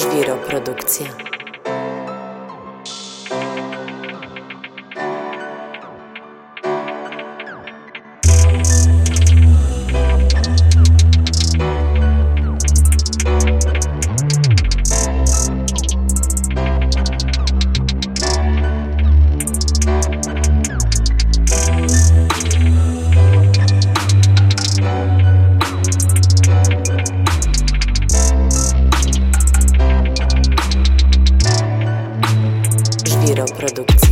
Żwiro Produkcja. Żwiro Produkcja.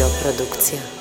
Żwiro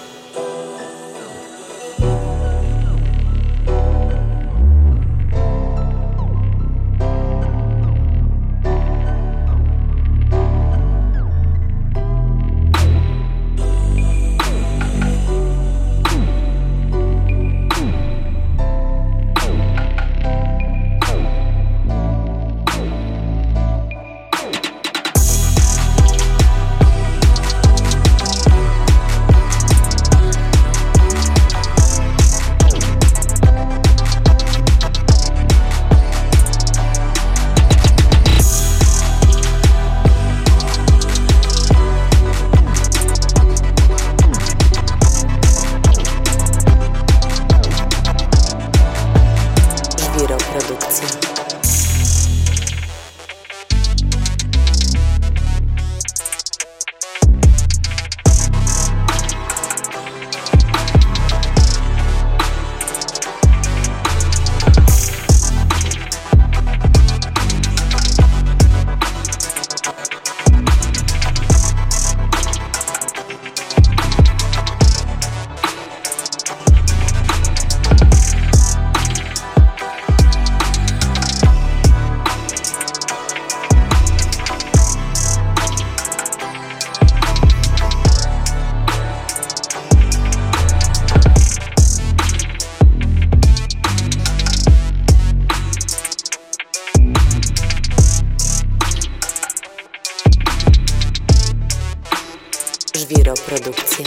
Produkcja.